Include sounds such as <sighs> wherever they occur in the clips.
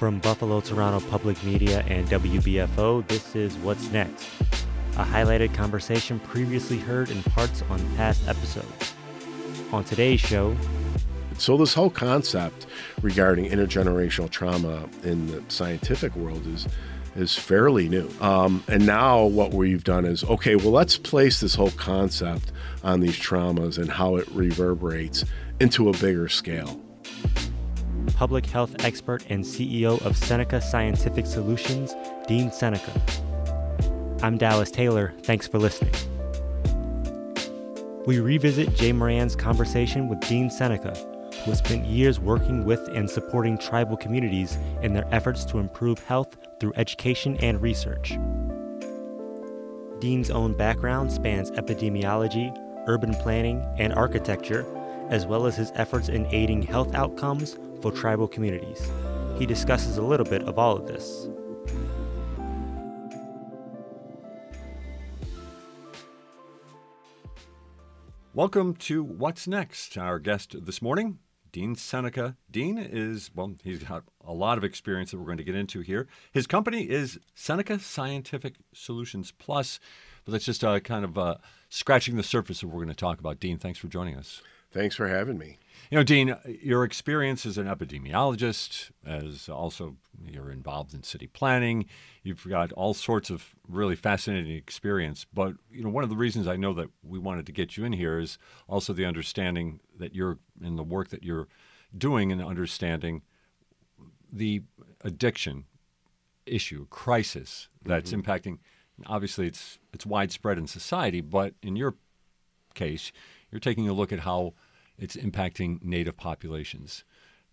From Buffalo Toronto Public Media and WBFO, this is What's Next, a highlighted conversation previously heard in parts on past episodes. On today's show, so this whole concept regarding intergenerational trauma in the scientific world is is fairly new. Um, and now what we've done is okay, well, let's place this whole concept on these traumas and how it reverberates into a bigger scale. Public health expert and CEO of Seneca Scientific Solutions, Dean Seneca. I'm Dallas Taylor. Thanks for listening. We revisit Jay Moran's conversation with Dean Seneca, who has spent years working with and supporting tribal communities in their efforts to improve health through education and research. Dean's own background spans epidemiology, urban planning, and architecture, as well as his efforts in aiding health outcomes for tribal communities. He discusses a little bit of all of this. Welcome to What's Next. Our guest this morning, Dean Seneca. Dean is, well, he's got a lot of experience that we're going to get into here. His company is Seneca Scientific Solutions Plus, but that's just uh, kind of uh, scratching the surface of what we're going to talk about. Dean, thanks for joining us. Thanks for having me. You know, Dean, your experience as an epidemiologist, as also you're involved in city planning, you've got all sorts of really fascinating experience. But you know, one of the reasons I know that we wanted to get you in here is also the understanding that you're in the work that you're doing and understanding the addiction issue, crisis that's mm-hmm. impacting. Obviously, it's it's widespread in society, but in your case, you're taking a look at how it's impacting native populations.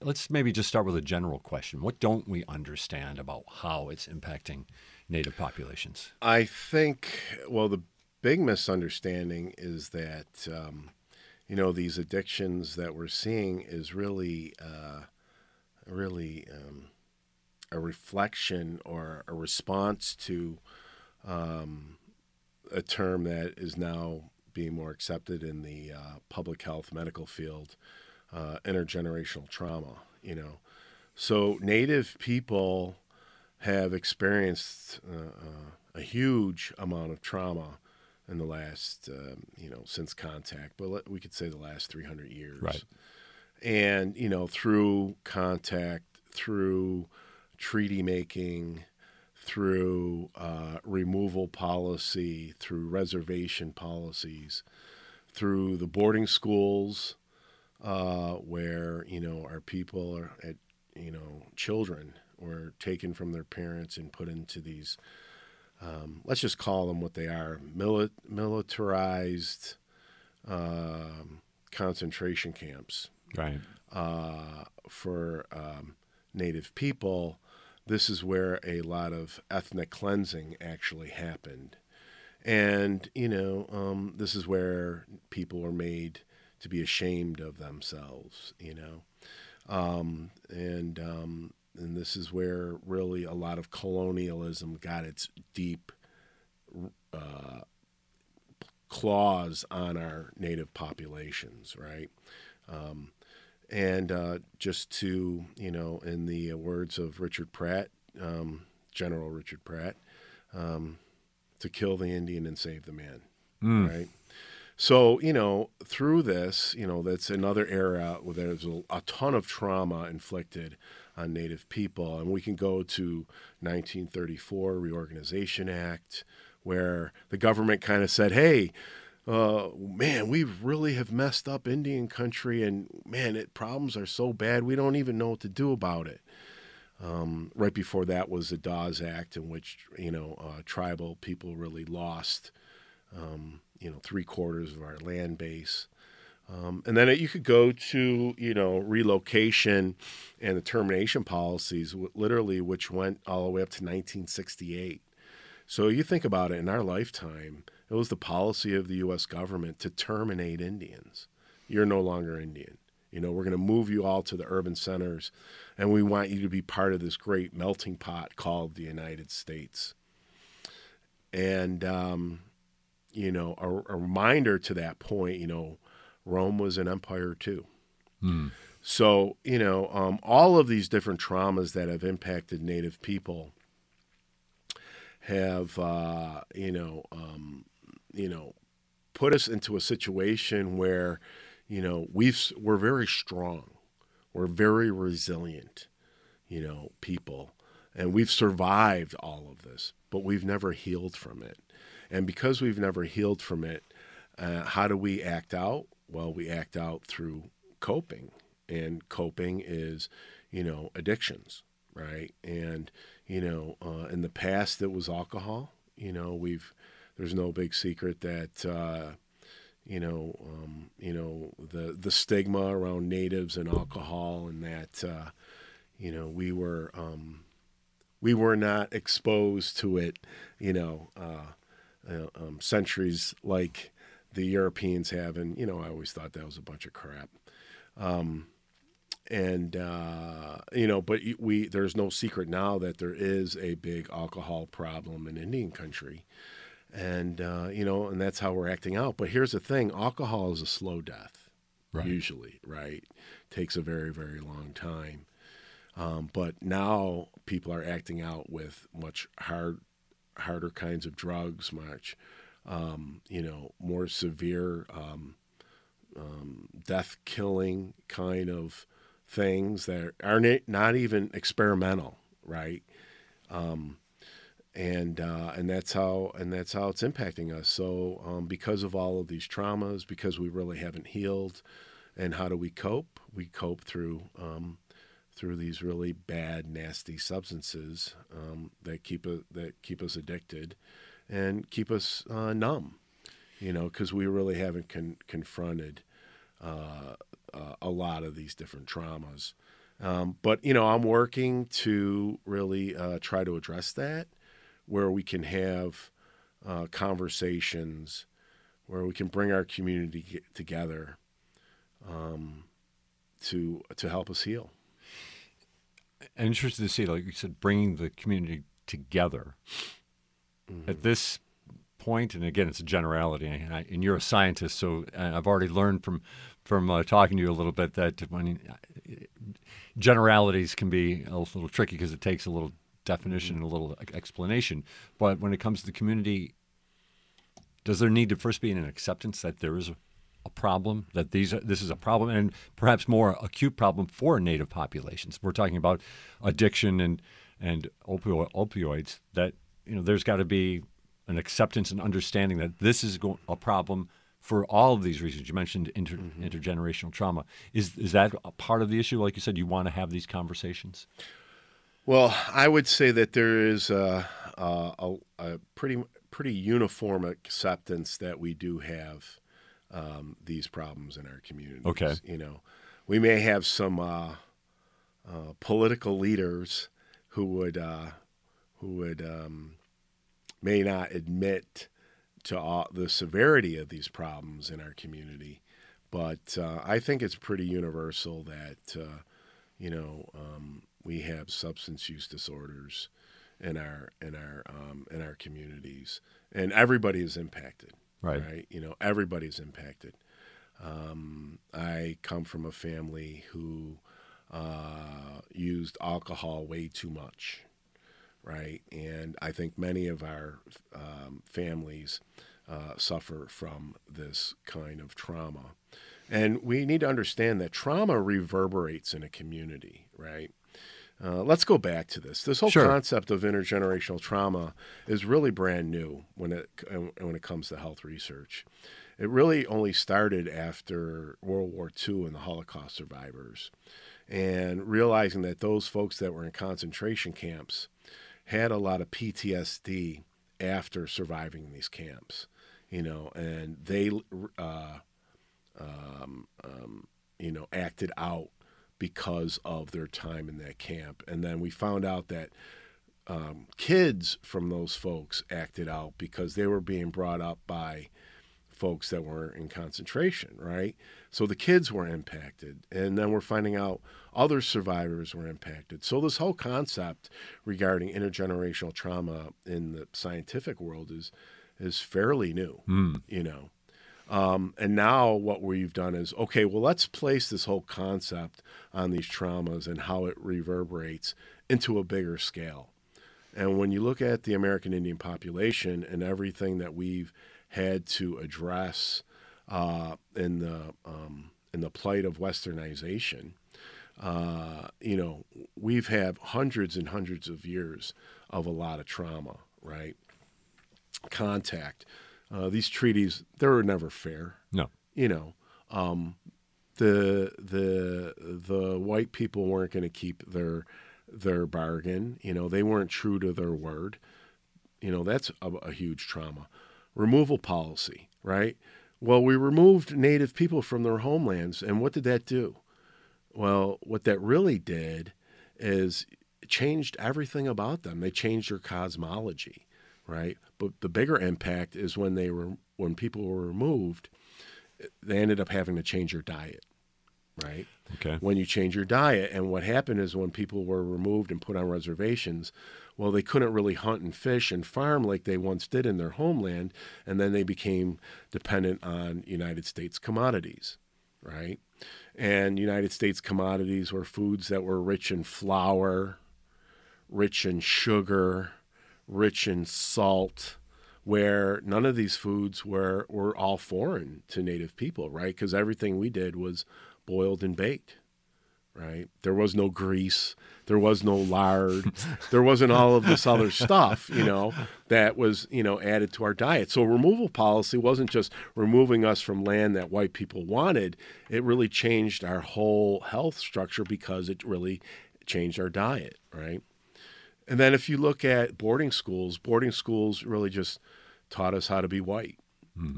Let's maybe just start with a general question. What don't we understand about how it's impacting native populations? I think, well, the big misunderstanding is that, um, you know, these addictions that we're seeing is really, uh, really um, a reflection or a response to um, a term that is now being more accepted in the uh, public health medical field, uh, intergenerational trauma. You know, so Native people have experienced uh, uh a huge amount of trauma in the last, um, you know, since contact, but we could say the last 300 years. Right. And, you know, through contact, through treaty making, through uh, removal policy, through reservation policies, through the boarding schools, uh, where you know our people are at, you know, children were taken from their parents and put into these. Um, let's just call them what they are: mili- militarized um, concentration camps. Right. Uh, for um, Native people this is where a lot of ethnic cleansing actually happened. And, you know, um, this is where people were made to be ashamed of themselves, you know. Um, and, um, and this is where really a lot of colonialism got its deep uh, claws on our native populations, right? Um, and uh, just to, you know, in the words of Richard Pratt, um, General Richard Pratt, um, to kill the Indian and save the man, mm. right? So, you know, through this, you know, that's another era where there's a, a, ton of trauma inflicted on Native people. And we can go to 1934 Reorganization Act, where the government kind of said, hey, uh, man, we really have messed up Indian country, and man, it problems are so bad we don't even know what to do about it. Um, right before that was the Dawes Act, in which you know uh, tribal people really lost, um, you know, three quarters of our land base. Um, and then you could go to you know relocation and the termination policies, literally, which went all the way up to 1968. So you think about it in our lifetime it was the policy of the U.S. government to terminate Indians. You're no longer Indian. You know, we're going to move you all to the urban centers, and we want you to be part of this great melting pot called the United States. And, um, you know, a, a, reminder to that point, you know, Rome was an empire too. Hmm. So, you know, um, all of these different traumas that have impacted Native people have, uh, you know, um, you know, put us into a situation where, you know, we've we're very strong, we're very resilient, you know, people, and we've survived all of this, but we've never healed from it, and because we've never healed from it, uh, how do we act out? Well, we act out through coping, and coping is, you know, addictions, right? And you know, uh, in the past it was alcohol. You know, we've there's no big secret that uh, you know, um, you know the the stigma around natives and alcohol, and that uh, you know we were um, we were not exposed to it, you know, uh, uh, um, centuries like the Europeans have, and you know I always thought that was a bunch of crap. Um, and uh, you know, but we there's no secret now that there is a big alcohol problem in Indian country, and uh, you know, and that's how we're acting out. But here's the thing: alcohol is a slow death, right. usually, right? Takes a very very long time. Um, but now people are acting out with much hard, harder kinds of drugs, much, um, you know, more severe, um, um death killing kind of things that are not even experimental, right? And uh, and that's how and that's how it's impacting us. So um, because of all of these traumas, because we really haven't healed, and how do we cope? We cope through um, through these really bad, nasty substances um, that keep that keep us addicted, and keep us uh, numb. You know, because we really haven't con- confronted uh, uh, a lot of these different traumas. Um, but you know, I'm working to really uh, try to address that, where we can have uh, conversations, where we can bring our community together um, to to help us heal. I'm interested to see, like you said, bringing the community together. Mm-hmm. At this point, and again, it's a generality, and, I, and you're a scientist, so I've already learned from from uh, talking to you a little bit that when generalities can be a little tricky because it takes a little definition and a little explanation. But when it comes to the community, does there need to first be an acceptance that there is a, a problem, that these are, this is a problem, and perhaps more acute problem for Native populations? We're talking about addiction and and opio- opioids. That you know, there's got to be an acceptance and understanding that this is a problem for all of these reasons. You mentioned inter- mm-hmm. intergenerational trauma. Is is that a part of the issue? Like you said, you want to have these conversations. Well, I would say that there is a, a, a pretty pretty uniform acceptance that we do have um, these problems in our communities. Okay, you know, we may have some uh, uh, political leaders who would uh, who would um, may not admit to all, the severity of these problems in our community. But uh, I think it's pretty universal that, uh, you know, um, we have substance use disorders in our in our um, in our communities, and everybody is impacted. Right. Right. You know, everybody is impacted. Um, I come from a family who uh, used alcohol way too much right? And I think many of our um, families uh, suffer from this kind of trauma. And we need to understand that trauma reverberates in a community, right? Uh, let's go back to this. This whole sure. concept of intergenerational trauma is really brand new when it when it comes to health research. It really only started after World War II and the Holocaust survivors, and realizing that those folks that were in concentration camps had a lot of PTSD after surviving these camps, you know, and they, uh, um, um, you know, acted out because of their time in that camp. And then we found out that um, kids from those folks acted out because they were being brought up by folks that were in concentration, right? So the kids were impacted. And then we're finding out other survivors were impacted. So this whole concept regarding intergenerational trauma in the scientific world is is fairly new, mm. you know. Um, and now what we've done is okay, well, let's place this whole concept on these traumas and how it reverberates into a bigger scale. And when you look at the American Indian population and everything that we've had to address uh, in the um, in the plight of westernization, uh, you know, we've had hundreds and hundreds of years of a lot of trauma, right? Contact. Uh, these treaties, they were never fair. No. You know, um, the the the white people weren't going to keep their their bargain. You know, they weren't true to their word. You know, that's a, a huge trauma. Removal policy, right? Well, we removed native people from their homelands, and what did that do? Well, what that really did is changed everything about them. They changed their cosmology, right? But the bigger impact is when they were when people were removed, they ended up having to change their diet, right? Okay. When you change your diet, and what happened is when people were removed and put on reservations, well, they couldn't really hunt and fish and farm like they once did in their homeland, and then they became dependent on United States commodities, right? And United States commodities were foods that were rich in flour, rich in sugar, rich in salt, where none of these foods were, were all foreign to native people, right? Because everything we did was boiled and baked, right? There was no grease, there was no lard, <laughs> there wasn't all of this other stuff, you know, that was, you know, added to our diet. So removal policy wasn't just removing us from land that white people wanted, it really changed our whole health structure because it really changed our diet, right? And then if you look at boarding schools, boarding schools really just taught us how to be white,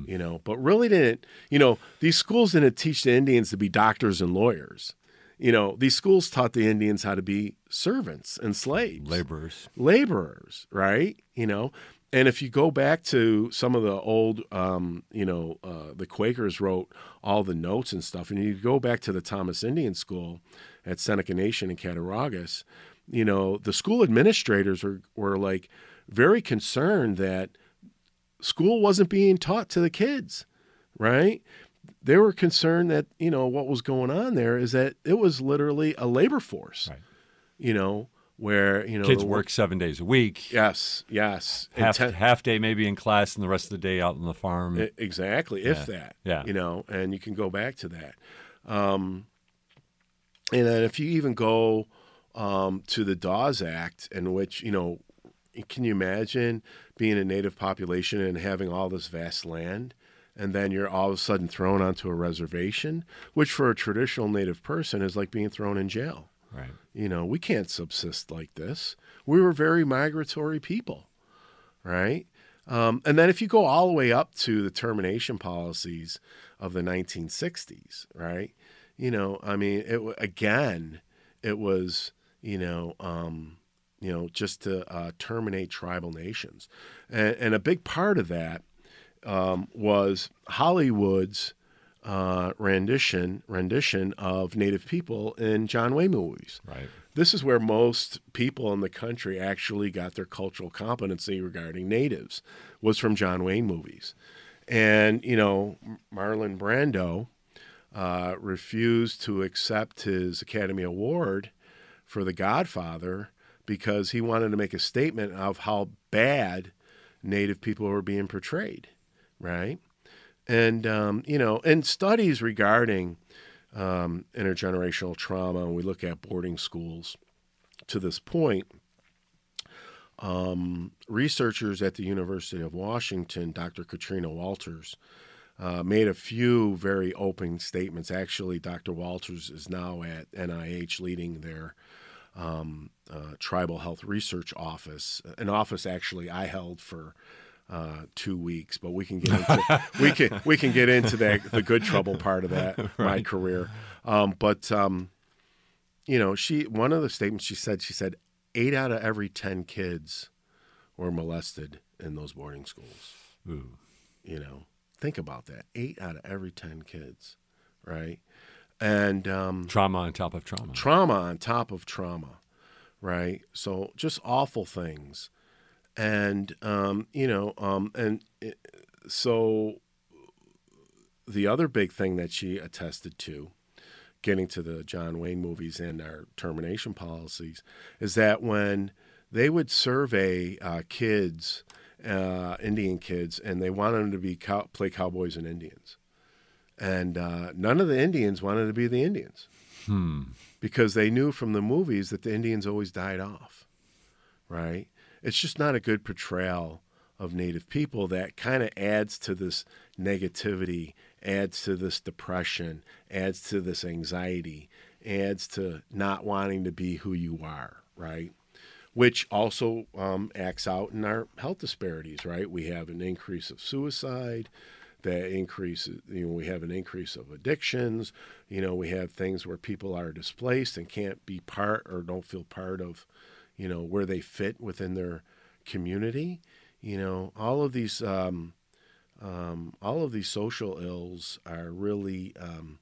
you know, but really didn't, you know, these schools didn't teach the Indians to be doctors and lawyers. You know, these schools taught the Indians how to be servants and slaves, Laborers. laborers, right? You know, and if you go back to some of the old, um, you know, uh, the Quakers wrote all the notes and stuff, and you go back to the Thomas Indian School at Seneca Nation in Cattaraugus, you know, the school administrators were, were like very concerned that school wasn't being taught to the kids, right? They were concerned that, you know, what was going on there is that it was literally a labor force, Right. you know, where, you know, Kids work seven days a week. Yes, yes. Half, ten- half day maybe in class and the rest of the day out on the farm. E- Exactly, if that. Yeah. You know, and you can go back to that. Um, and then if you even go um, to the Dawes Act, in which, you know, can you imagine being a native population and having all this vast land? And then you're all of a sudden thrown onto a reservation, which for a traditional native person is like being thrown in jail. right. You know, we can't subsist like this. We were very migratory people, right? Um, and then if you go all the way up to the termination policies of the 1960s, right? You know, I mean, it again, it was you know, um, you know, just to uh, terminate tribal nations, and, and a big part of that um, was Hollywood's uh, rendition rendition of Native people in John Wayne movies. Right. This is where most people in the country actually got their cultural competency regarding natives was from John Wayne movies. And, you know, Marlon Brando uh, refused to accept his Academy Award for The Godfather because he wanted to make a statement of how bad Native people were being portrayed, right? And, um, you know, and studies regarding um, intergenerational trauma, and we look at boarding schools to this point, um, researchers at the University of Washington, Dr. Karina Walters, uh, made a few very open statements. Actually, Dr. Walters is now at NIH leading their um, uh, tribal health research office, an office actually I held for uh, two weeks, but we can get into we can we can get into that the good trouble part of that <laughs> my career. Um, but um, you know, she one of the statements she said she said eight out of every ten kids were molested in those boarding schools. Ooh. You know, think about that. Eight out of every ten kids, right? And um, Trauma on top of trauma. trauma on top of trauma, right? So just awful things, and um, you know, um, and it, so the other big thing that she attested to, getting to the John Wayne movies and our termination policies, is that when they would survey uh, kids, uh, Indian kids, and they wanted them to be cow- play cowboys and Indians, and uh, none of the Indians wanted to be the Indians Hmm. because they knew from the movies that the Indians always died off, right? It's just not a good portrayal of Native people that kind of adds to this negativity, adds to this depression, adds to this anxiety, adds to not wanting to be who you are, right? Which also um, acts out in our health disparities, right? We have an increase of suicide, that increases you know we have an increase of addictions you know we have things where people are displaced and can't be part or don't feel part of you know where they fit within their community you know all of these um, um, all of these social ills are really um,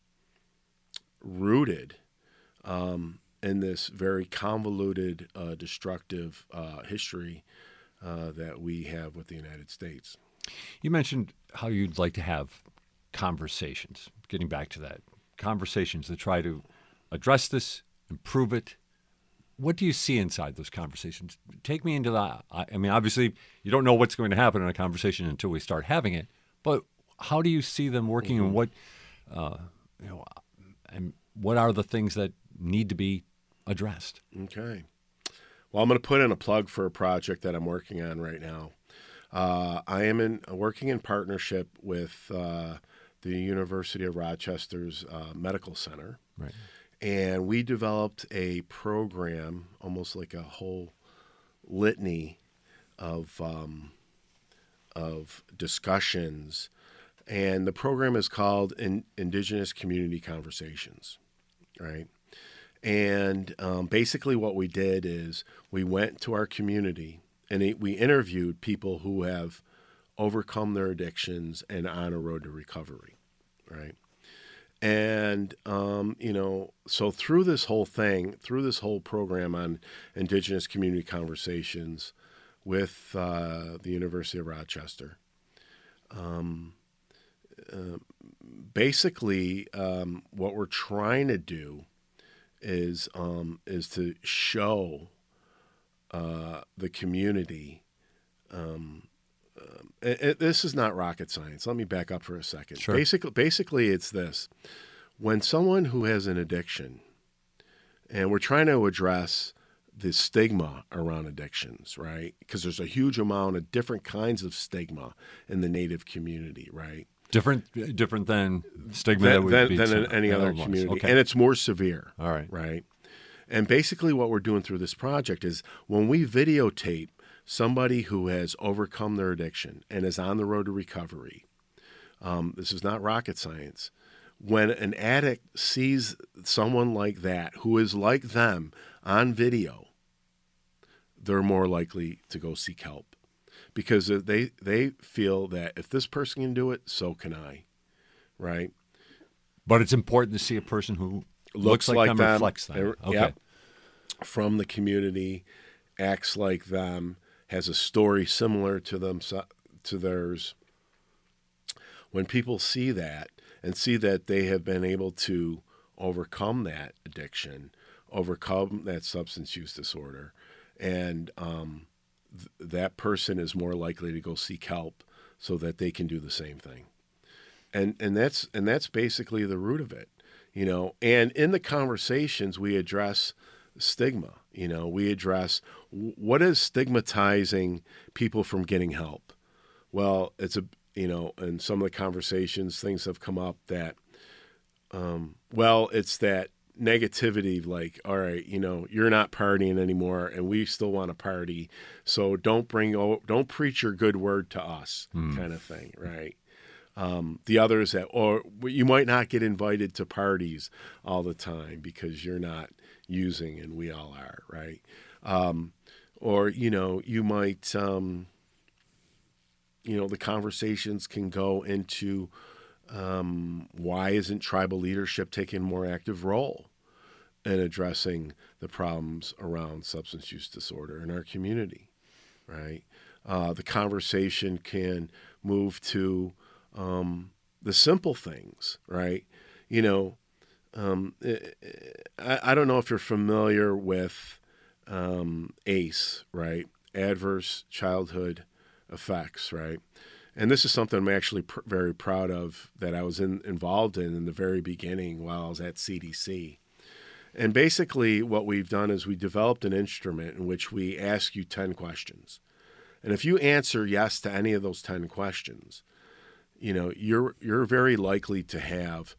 rooted um, in this very convoluted uh, destructive uh, history uh, that we have with the united states You mentioned how you'd like to have conversations. Getting back to that, conversations that try to address this, improve it. What do you see inside those conversations? Take me into that. I I mean, obviously, you don't know what's going to happen in a conversation until we start having it. But how do you see them working, and what, uh, you know, and what are the things that need to be addressed? Okay. Well, I'm going to put in a plug for a project that I'm working on right now. Uh, I am in working in partnership with uh, the University of Rochester's uh, Medical Center, Right. and we developed a program, almost like a whole litany of um, of discussions, and the program is called in, Indigenous Community Conversations, right? And um, basically, what we did is we went to our community and it, we interviewed people who have overcome their addictions and on a road to recovery, right? And um, you know, so through this whole thing, through this whole program on Indigenous community conversations with uh, the University of Rochester, um, uh, basically, um, what we're trying to do is um, is to show uh, the community. Um, um, it, it- this is not rocket science. Let me back up for a second. Sure. Basically, basically, it's this: when someone who has an addiction, and we're trying to address the stigma around addictions, right? Because there's a huge amount of different kinds of stigma in the Native community, right? Different, different than stigma Than, would than, than in any other community, Okay. and it's more severe All right. right? And basically, what we're doing through this project is when we videotape somebody who has overcome their addiction and is on the road to recovery, um, this is not rocket science. When an addict sees someone like that who is like them on video, they're more likely to go seek help because they they feel that if this person can do it, so can I, right? But it's important to see a person who looks, Looks like, them, them, reflects them. Okay. yep. from the community, acts like them, has a story similar to them to theirs. When people see that and see that they have been able to overcome that addiction, overcome that substance use disorder, and um, th- that person is more likely to go seek help so that they can do the same thing. And and that's and that's basically the root of it you know? And in the conversations we address stigma you know? We address what is stigmatizing people from getting help? Well it's a you know in some of the conversations things have come up that um, well it's that negativity like all right you know you're not partying anymore and we still want to party. So don't bring o- don't preach your good word to us kind of thing right? Um, the others that or you might not get invited to parties all the time because you're not using and we all are right? Um, or you know you might um, you know the conversations can go into um, why isn't tribal leadership taking a more active role in addressing the problems around substance use disorder in our community right uh, the conversation can move to um, the simple things, right? You know, um, I, I don't know if you're familiar with um, ACE, right? Adverse Childhood Effects, right? And this is something I'm actually pr- very proud of that I was in, involved in in the very beginning while I was at CDC. And basically, what we've done is we developed an instrument in which we ask you 10 questions. And if you answer yes to any of those 10 questions, you know, you're, you're very likely to have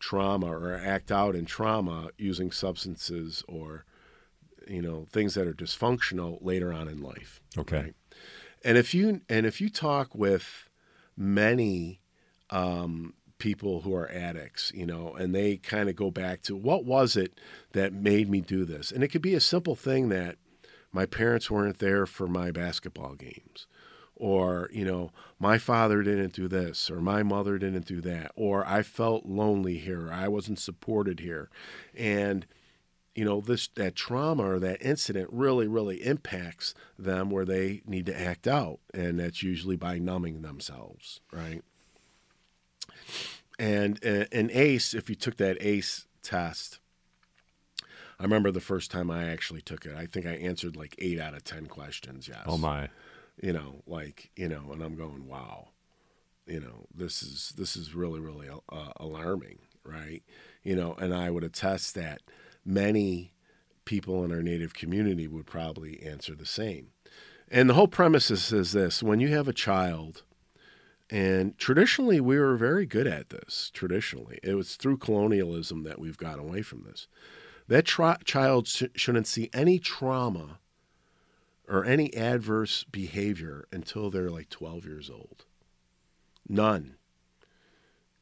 trauma or act out in trauma using substances or, you know, things that are dysfunctional later on in life. Okay. Right? And if you and if you talk with many um, people who are addicts, you know, and they kind of go back to what was it that made me do this? And it could be a simple thing that my parents weren't there for my basketball games. Or, you know, my father didn't do this, or my mother didn't do that, or I felt lonely here, I wasn't supported here. And, you know, this that trauma or that incident really, really impacts them where they need to act out. And that's usually by numbing themselves, right? And an ACE, if you took that ACE test, I remember the first time I actually took it. I think I answered like eight out of ten questions. Yes. Oh my. You know, like you know, and I'm going, wow. You know, this is this is really really uh, alarming, right? You know, and I would attest that many people in our native community would probably answer the same. And the whole premise is, is this: when you have a child and traditionally, we were very good at this. Traditionally, it was through colonialism that we've got away from this. That tra- child sh- shouldn't see any trauma or any adverse behavior until they're like 12 years old. None.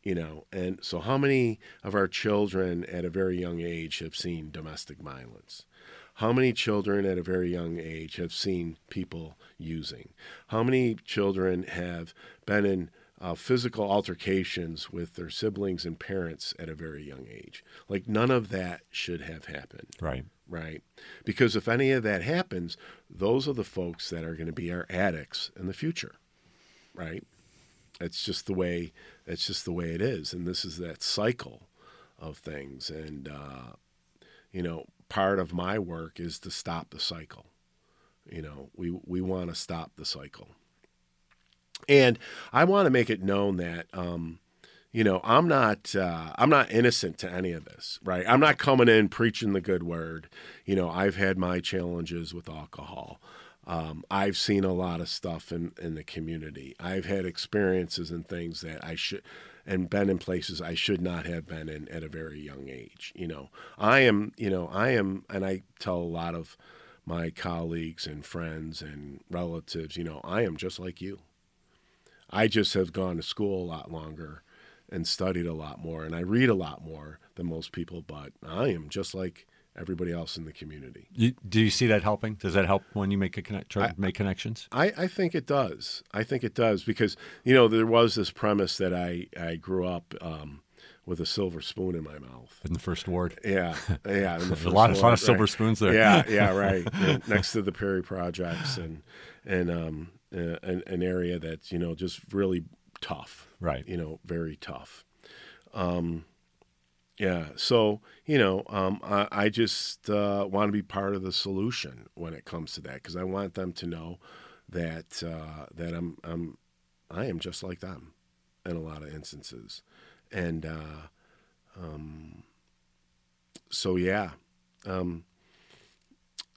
You know, and so how many of our children at a very young age have seen domestic violence? How many children at a very young age have seen people using? How many children have been in uh, physical altercations with their siblings and parents at a very young age? Like, none of that should have happened. Right. Right. Because if any of that happens, those are the folks that are going to be our addicts in the future. Right. It's just the way. It's just the way it is, and this is that cycle of things. And uh, you know, part of my work is to stop the cycle. You know, we we want to stop the cycle, and I want to make it known that. Um, you know, I'm not uh, I'm not innocent to any of this, right? I'm not coming in preaching the good word. You know, I've had my challenges with alcohol. Um, I've seen a lot of stuff in, in the community. I've had experiences and things that I should and been in places I should not have been in at a very young age. You know, I am, you know, I am, and I tell a lot of my colleagues and friends and relatives, you know, I am just like you. I just have gone to school a lot longer and studied a lot more, and I read a lot more than most people, but I am just like everybody else in the community. You, do you see that helping? Does that help when you make a connect, try to make connections? I, I think it does. I think it does because you know there was this premise that I I grew up um, with a silver spoon in my mouth in the first ward. Yeah, yeah. a lot, ward, a lot of silver right. spoons there. Yeah, yeah, <laughs> right. yeah, next to the Perry projects and and um, uh, an, an area that's you know just really tough. Right. You know, very tough. Um, yeah. So, you know, um, I, I, just uh, want to be part of the solution when it comes to that because I want them to know that uh, that I'm, I'm I am just like them in a lot of instances, and uh, um, so yeah, um,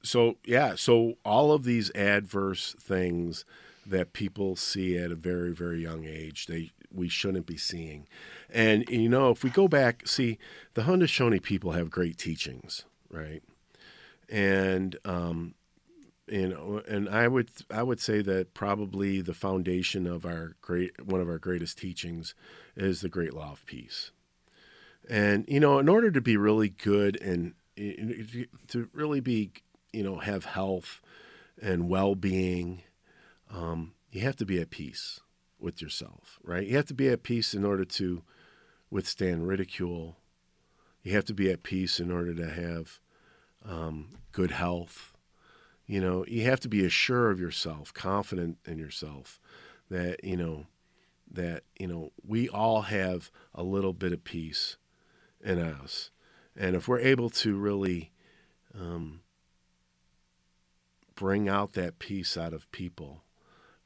so yeah, so all of these adverse things that people see at a very very young age, they we shouldn't be seeing. And you know, if we go back, see, the Haudenosaunee people have great teachings, right? And um, you know, and I would I would say that probably the foundation of our great one of our greatest teachings is the great law of peace. And you know, in order to be really good and to really be, you know, have health and well-being, um, you have to be at peace with yourself, right? You have to be at peace in order to withstand ridicule. You have to be at peace in order to have um, good health. You know, you have to be assured of yourself, confident in yourself that, you know, that you know we all have a little bit of peace in us, and if we're able to really um, bring out that peace out of people,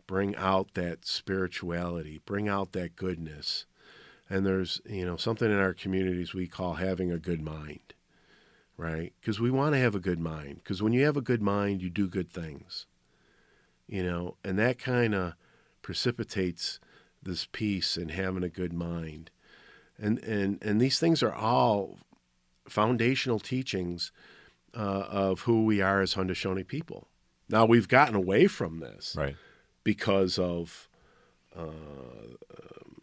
bring out that spirituality, bring out that goodness, and there's you know something in our communities we call having a good mind, right? Because we want to have a good mind. Because when you have a good mind, you do good things, you know, and that kind of precipitates this peace and having a good mind. And, and, and these things are all foundational teachings uh, of who we are as Haudenosaunee people. Now, we've gotten away from this Right. because of uh, um,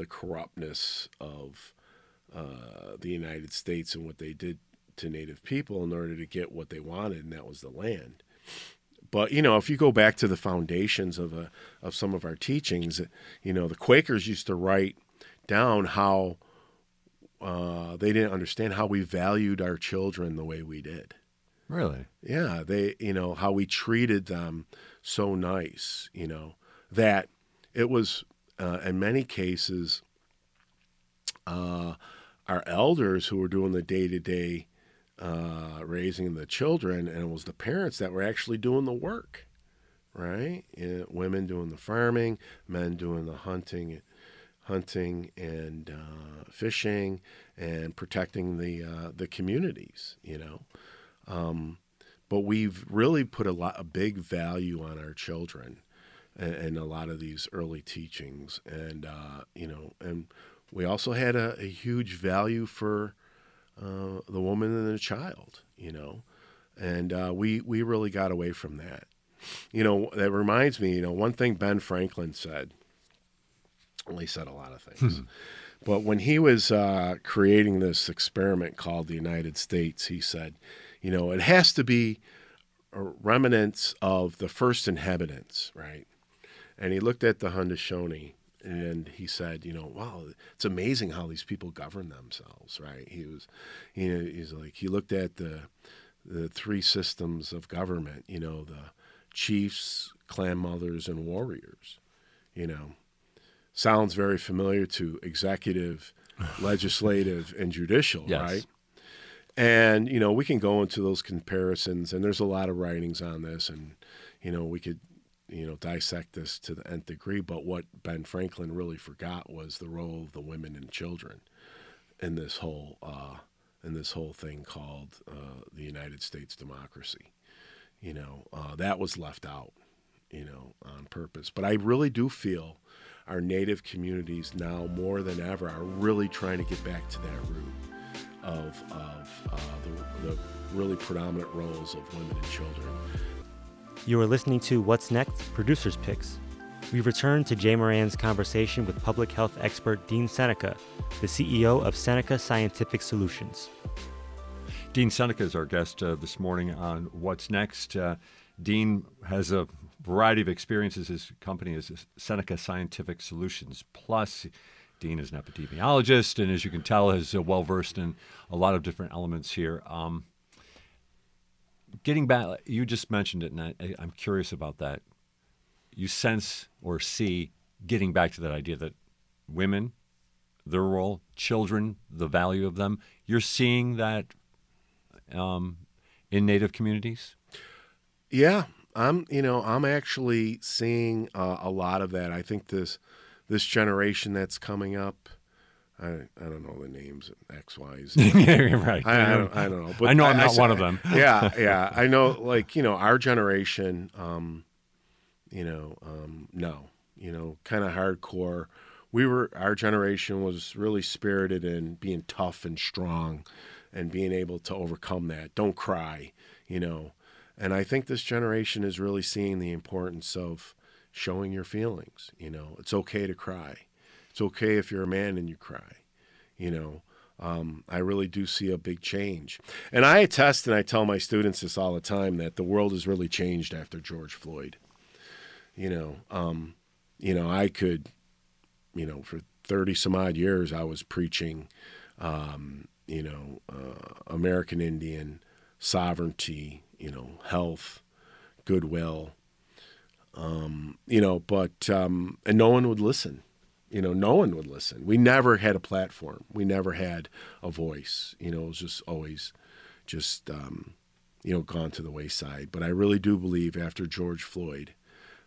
the corruptness of uh, the United States and what they did to Native people in order to get what they wanted, and that was the land. But you know, if you go back to the foundations of a, of some of our teachings, you know, the Quakers used to write down how uh, they didn't understand how we valued our children the way we did. Really? Yeah, they, you know, how we treated them so nice, you know, that it was, uh, in many cases, uh, our elders who were doing the day to day raising the children, and it was the parents that were actually doing the work, right? Women doing the farming, men doing the hunting, hunting and uh, fishing, and protecting the uh, the communities, you know. Um, but we've really put a lot a big value on our children and, and a lot of these early teachings. And uh, you know and we also had a, a huge value for uh, the woman and the child you know? And uh, we we really got away from that. You know that reminds me you know one thing ben franklin said well he said a lot of things. But when he was uh, creating this experiment called the united states he said you know, it has to be remnants of the first inhabitants, right? And he looked at the Haudenosaunee and he said, you know, wow, it's amazing how these people govern themselves, right? He was, you know, he's like, he looked at the the three systems of government, you know, the chiefs, clan mothers, and warriors, you know. Sounds very familiar to executive, <laughs> legislative, and judicial, Yes. right? And you know, we can go into those comparisons, and there's a lot of writings on this, and you know, we could you know dissect this to the nth degree. But what Ben Franklin really forgot was the role of the women and children in this whole uh, in this whole thing called uh, the United States democracy. You know, uh, that was left out. You know, on purpose. But I really do feel our native communities now more than ever are really trying to get back to that root of, of uh, the, the really predominant roles of women and children. You are listening to What's Next Producers Picks. We return to Jay Moran's conversation with public health expert Dean Seneca, the CEO of Seneca Scientific Solutions. Dean Seneca is our guest uh, this morning on What's Next. Uh, Dean has a variety of experiences. His company is Seneca Scientific Solutions Plus. Dean is an epidemiologist, and as you can tell, is uh, well versed in a lot of different elements here. Um, getting back, you just mentioned it, and I, I'm curious about that. You sense or see getting back to that idea that women, their role, children, the value of them. You're seeing that um, in Native communities. Yeah, I'm. You know, I'm actually seeing uh, a lot of that. I think this this generation that's coming up. I, I don't know the names X Y Z. <laughs> yeah, right. I, I, don't, I don't know. I know I'm I- I not one of them. <laughs> yeah, <laughs> yeah. I know, like, you know, our generation, um, you know, um, no, you know, kind of hardcore. We were, our generation was really spirited in being tough and strong and being able to overcome that. Don't cry, you know. And I think this generation is really seeing the importance of showing your feelings. You know, it's okay to cry. It's okay if you're a man and you cry. You know, um, I really do see a big change. And I attest and I tell my students this all the time that the world has really changed after George Floyd. You know, um, you know, I could, you know, for 30 some odd years, I was preaching, um, you know, uh, American Indian sovereignty, you know, health, goodwill, um, you know, but, um, and no one would listen. You know, no one would listen. We never had a platform. We never had a voice. You know, it was just always just, um, you know, gone to the wayside. But I really do believe after George Floyd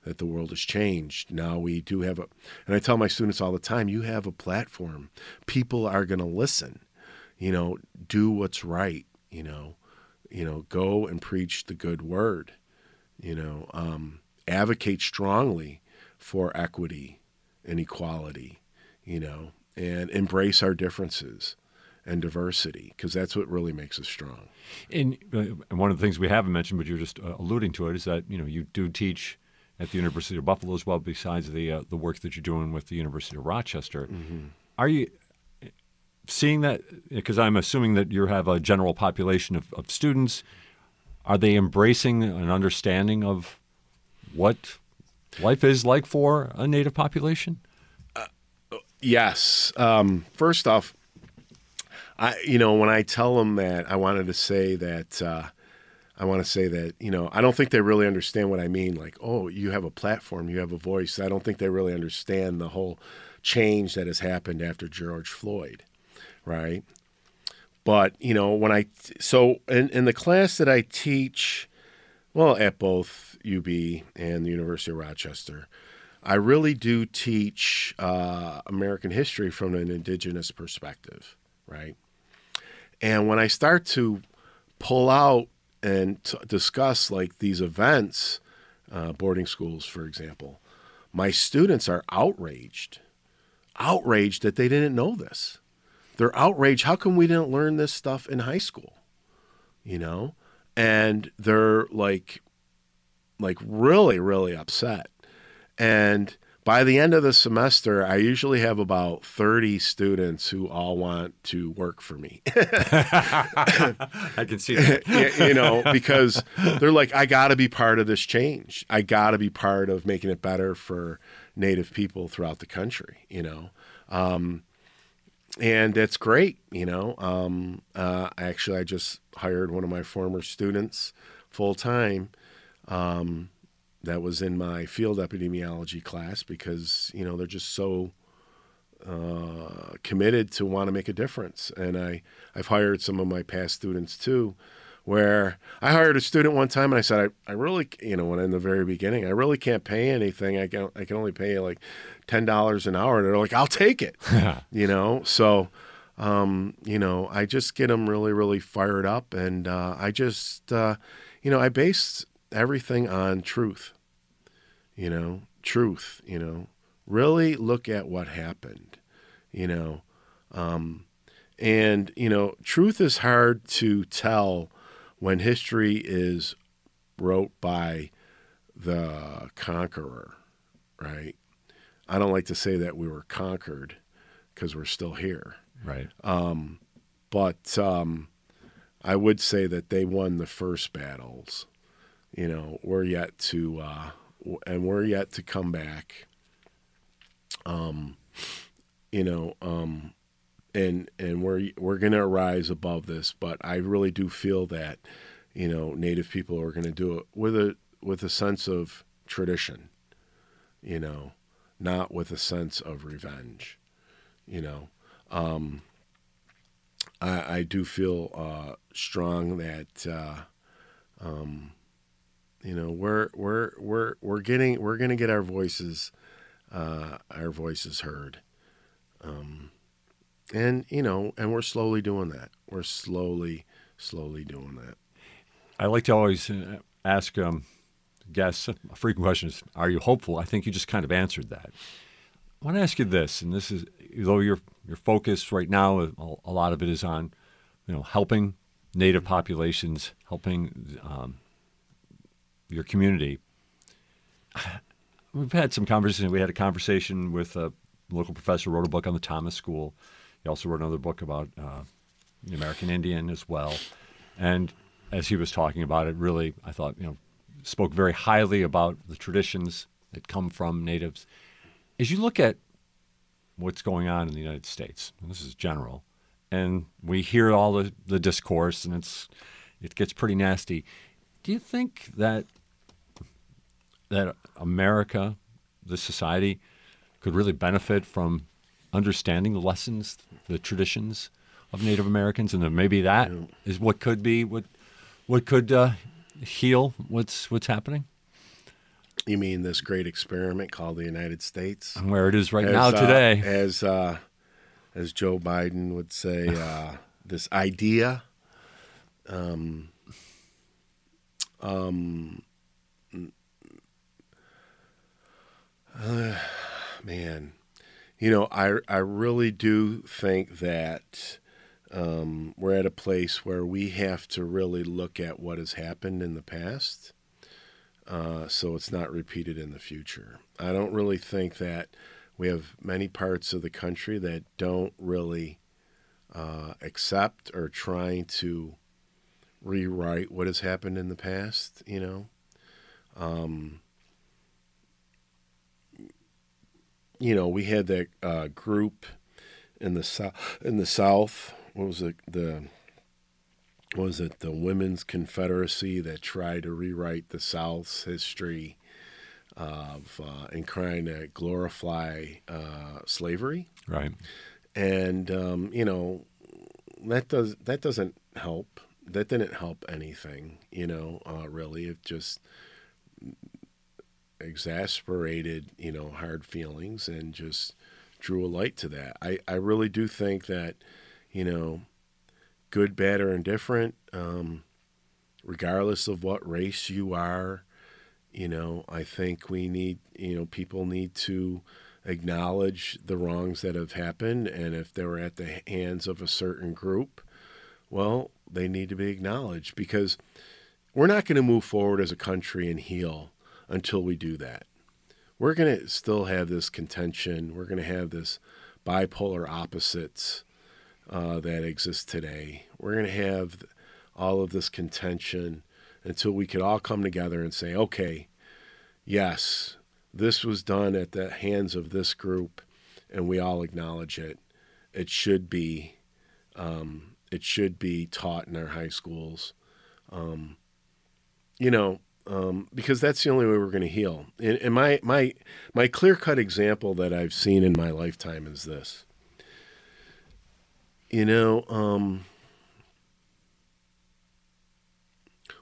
that the world has changed. Now we do have a, and I tell my students all the time, you have a platform. People are going to listen. You know, do what's right. You know, you know, go and preach the good word. You know, um, advocate strongly for equity and equality, you know, and embrace our differences and diversity because that's what really makes us strong. And, uh, and, one of the things we haven't mentioned, but you're just uh, alluding to it, is that you know you do teach at the University of Buffalo as well, besides the uh, the work that you're doing with the University of Rochester. Mm-hmm. Are you seeing that? Because I'm assuming that you have a general population of, of students. Are they embracing an understanding of what life is like for a native population? Uh, yes. Um, first off, I you know when I tell them that I wanted to say that uh, I want to say that you know I don't think they really understand what I mean. Like, oh, you have a platform, you have a voice. I don't think they really understand the whole change that has happened after George Floyd, right? But you know when I so in, in the class that I teach, well, at both UB and the University of Rochester, I really do teach uh, American history from an indigenous perspective, right? And when I start to pull out and t- discuss like these events, uh, boarding schools, for example, my students are outraged, outraged that they didn't know this. They're outraged. How come we didn't learn this stuff in high school? You know, and they're like, like really, really upset. And by the end of the semester, I usually have about 30 students who all want to work for me. <laughs> <laughs> I can see that. <laughs> you know, because they're like, I got to be part of this change. I got to be part of making it better for Native people throughout the country, you know. Um, and it's great, you know. Um, uh, actually, I just hired one of my former students full time. Um, that was in my field epidemiology class because you know they're just so uh, committed to want to make a difference. And I I've hired some of my past students too, where I hired a student one time and I said I, I really you know when in the very beginning I really can't pay anything I can I can only pay like ten dollars an hour and they're like I'll take it <laughs> you know so. Um, you know, I just get them really, really fired up, and uh, I just, uh, you know, I base everything on truth. You know, truth, you know, really look at what happened, you know. Um, and, you know, truth is hard to tell when history is wrote by the conqueror, right? I don't like to say that we were conquered because we're still here. Right. Um, but um, I would say that they won the first battles you know, we're yet to, uh, and we're yet to come back. Um, you know, um, and and we're we're going to rise above this, but I really do feel that, you know, Native people are going to do it with a with a sense of tradition, you know, not with a sense of revenge, you know. Um, I, I do feel uh, strong that. Uh, um, you know we're we're we're we're getting we're to get our voices uh, our voices heard um, and you know and we're slowly doing that we're slowly slowly doing that i like to always uh, ask um, guests a frequent question is are you hopeful i think you just kind of answered that i want to ask you this and this is though your your focus right now a lot of it is on you know helping native populations helping um, your community. <sighs> We've had some conversation. We had a conversation with a local professor wrote a book on the Thomas School. He also wrote another book about uh, the American Indian as well. And as he was talking about it, really, I thought, you know, spoke very highly about the traditions that come from natives. As you look at what's going on in the United States, this is general, and we hear all the, the discourse, and it's it gets pretty nasty. Do you think that that America, the society, could really benefit from understanding the lessons, the traditions of Native Americans, and then maybe that yeah. is what could be what what could uh, heal what's what's happening. You mean this great experiment called the United States, where it is right as, now today, uh, as uh, as Joe Biden would say, uh, <sighs> this idea. Um, um, uh, man, you know, I I really do think that um, we're at a place where we have to really look at what has happened in the past, uh, so it's not repeated in the future. I don't really think that we have many parts of the country that don't really uh, accept or trying to rewrite what has happened in the past. You know. Um, you know, we had that uh, group in the south. In the South, what was it? The was it the Women's Confederacy that tried to rewrite the South's history of uh, and trying to glorify uh, slavery? Right. And um, you know that does that doesn't help. That didn't help anything. You know, uh, really, it just exasperated, you know, hard feelings and just drew a light to that. I, I really do think that, you know, good, bad, or indifferent, um, regardless of what race you are, you know, I think we need, you know, people need to acknowledge the wrongs that have happened. And if they were at the hands of a certain group, well, they need to be acknowledged because we're not going to move forward as a country and heal until we do that. We're going to still have this contention. We're going to have this bipolar opposites uh, that exists today. We're going to have all of this contention until we could all come together and say, okay, yes, this was done at the hands of this group, and we all acknowledge it. It should be, um, it should be taught in our high schools. Um, you know, um, because that's the only way we're going to heal. And, and my my my clear cut example that I've seen in my lifetime is this. You know, um,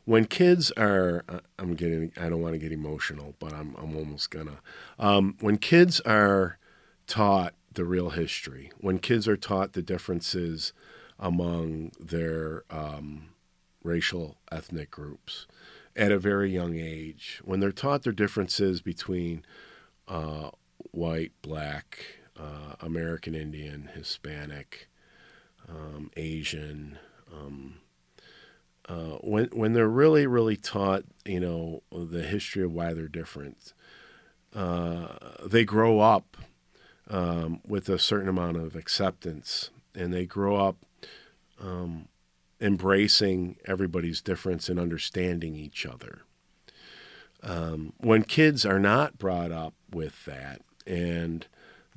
when kids are, I'm getting, I don't want to get emotional, but I'm I'm almost gonna. Um, when kids are taught the real history, when kids are taught the differences among their um, racial ethnic groups at a very young age, when they're taught their differences between uh, white, black, uh, American Indian, Hispanic, um, Asian, um, uh, when when they're really really taught, you know, the history of why they're different, uh, they grow up um, with a certain amount of acceptance, and they grow up um, embracing everybody's difference and understanding each other. Um, when kids are not brought up with that and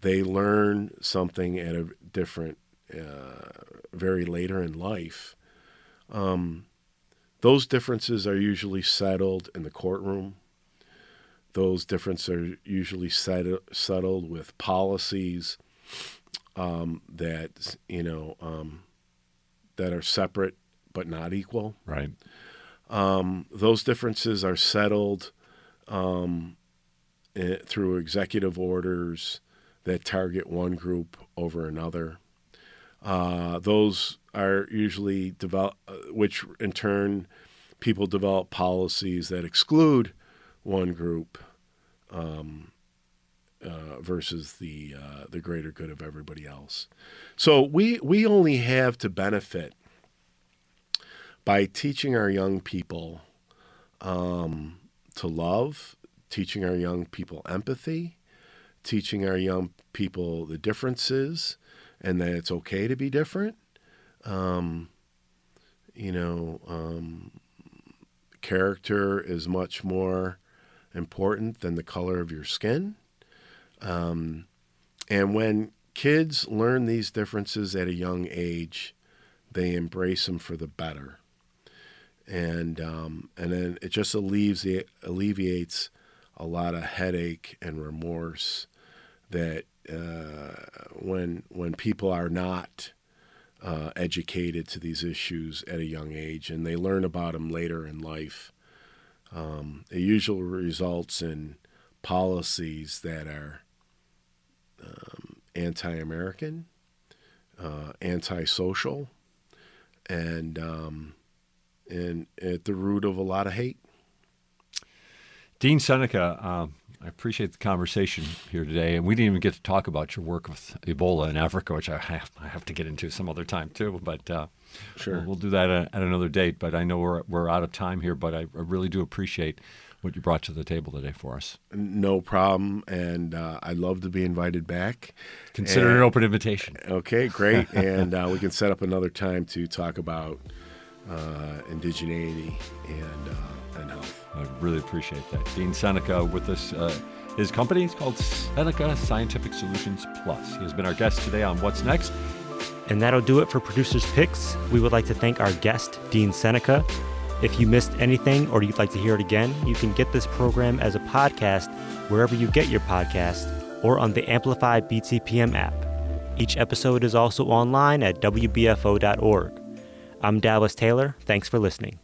they learn something at a different, uh, very later in life, um, those differences are usually settled in the courtroom. Those differences are usually settled, settled with policies um, that, you know, um, that are separate but not equal. Right. Um, those differences are settled um, eh, through executive orders that target one group over another. Uh, those are usually develop, uh, which in turn, people develop policies that exclude one group um, uh, versus the uh, the greater good of everybody else. So we we only have to benefit by teaching our young people um, to love, teaching our young people empathy, teaching our young people the differences and that it's okay to be different. Um, you know, um, character is much more important than the color of your skin. Um, and when kids learn these differences at a young age, they embrace them for the better. And um, and then it just alleviates alleviates a lot of headache and remorse that uh, when when people are not uh, educated to these issues at a young age and they learn about them later in life, um, it usually results in policies that are um, anti-American, uh, anti-social, and um, and at the root of a lot of hate. Dean Seneca, um, I appreciate the conversation here today, and we didn't even get to talk about your work with Ebola in Africa, which I have, I have to get into some other time too. But uh, Sure. we'll, we'll do that at, at another date. But I know we're we're out of time here, but I, I really do appreciate what you brought to the table today for us. No problem, and uh, I'd love to be invited back. Consider it an open invitation. Okay, great, <laughs> and uh, we can set up another time to talk about uh, indigeneity and uh, and health. I really appreciate that. Dean Seneca with us. Uh, his company is called Seneca Scientific Solutions Plus. He has been our guest today on What's Next. And that'll do it for Producers Picks. We would like to thank our guest, Dean Seneca. If you missed anything or you'd like to hear it again, you can get this program as a podcast wherever you get your podcast or on the Amplified BTPM app. Each episode is also online at WBFO.org. I'm Dallas Taylor. Thanks for listening.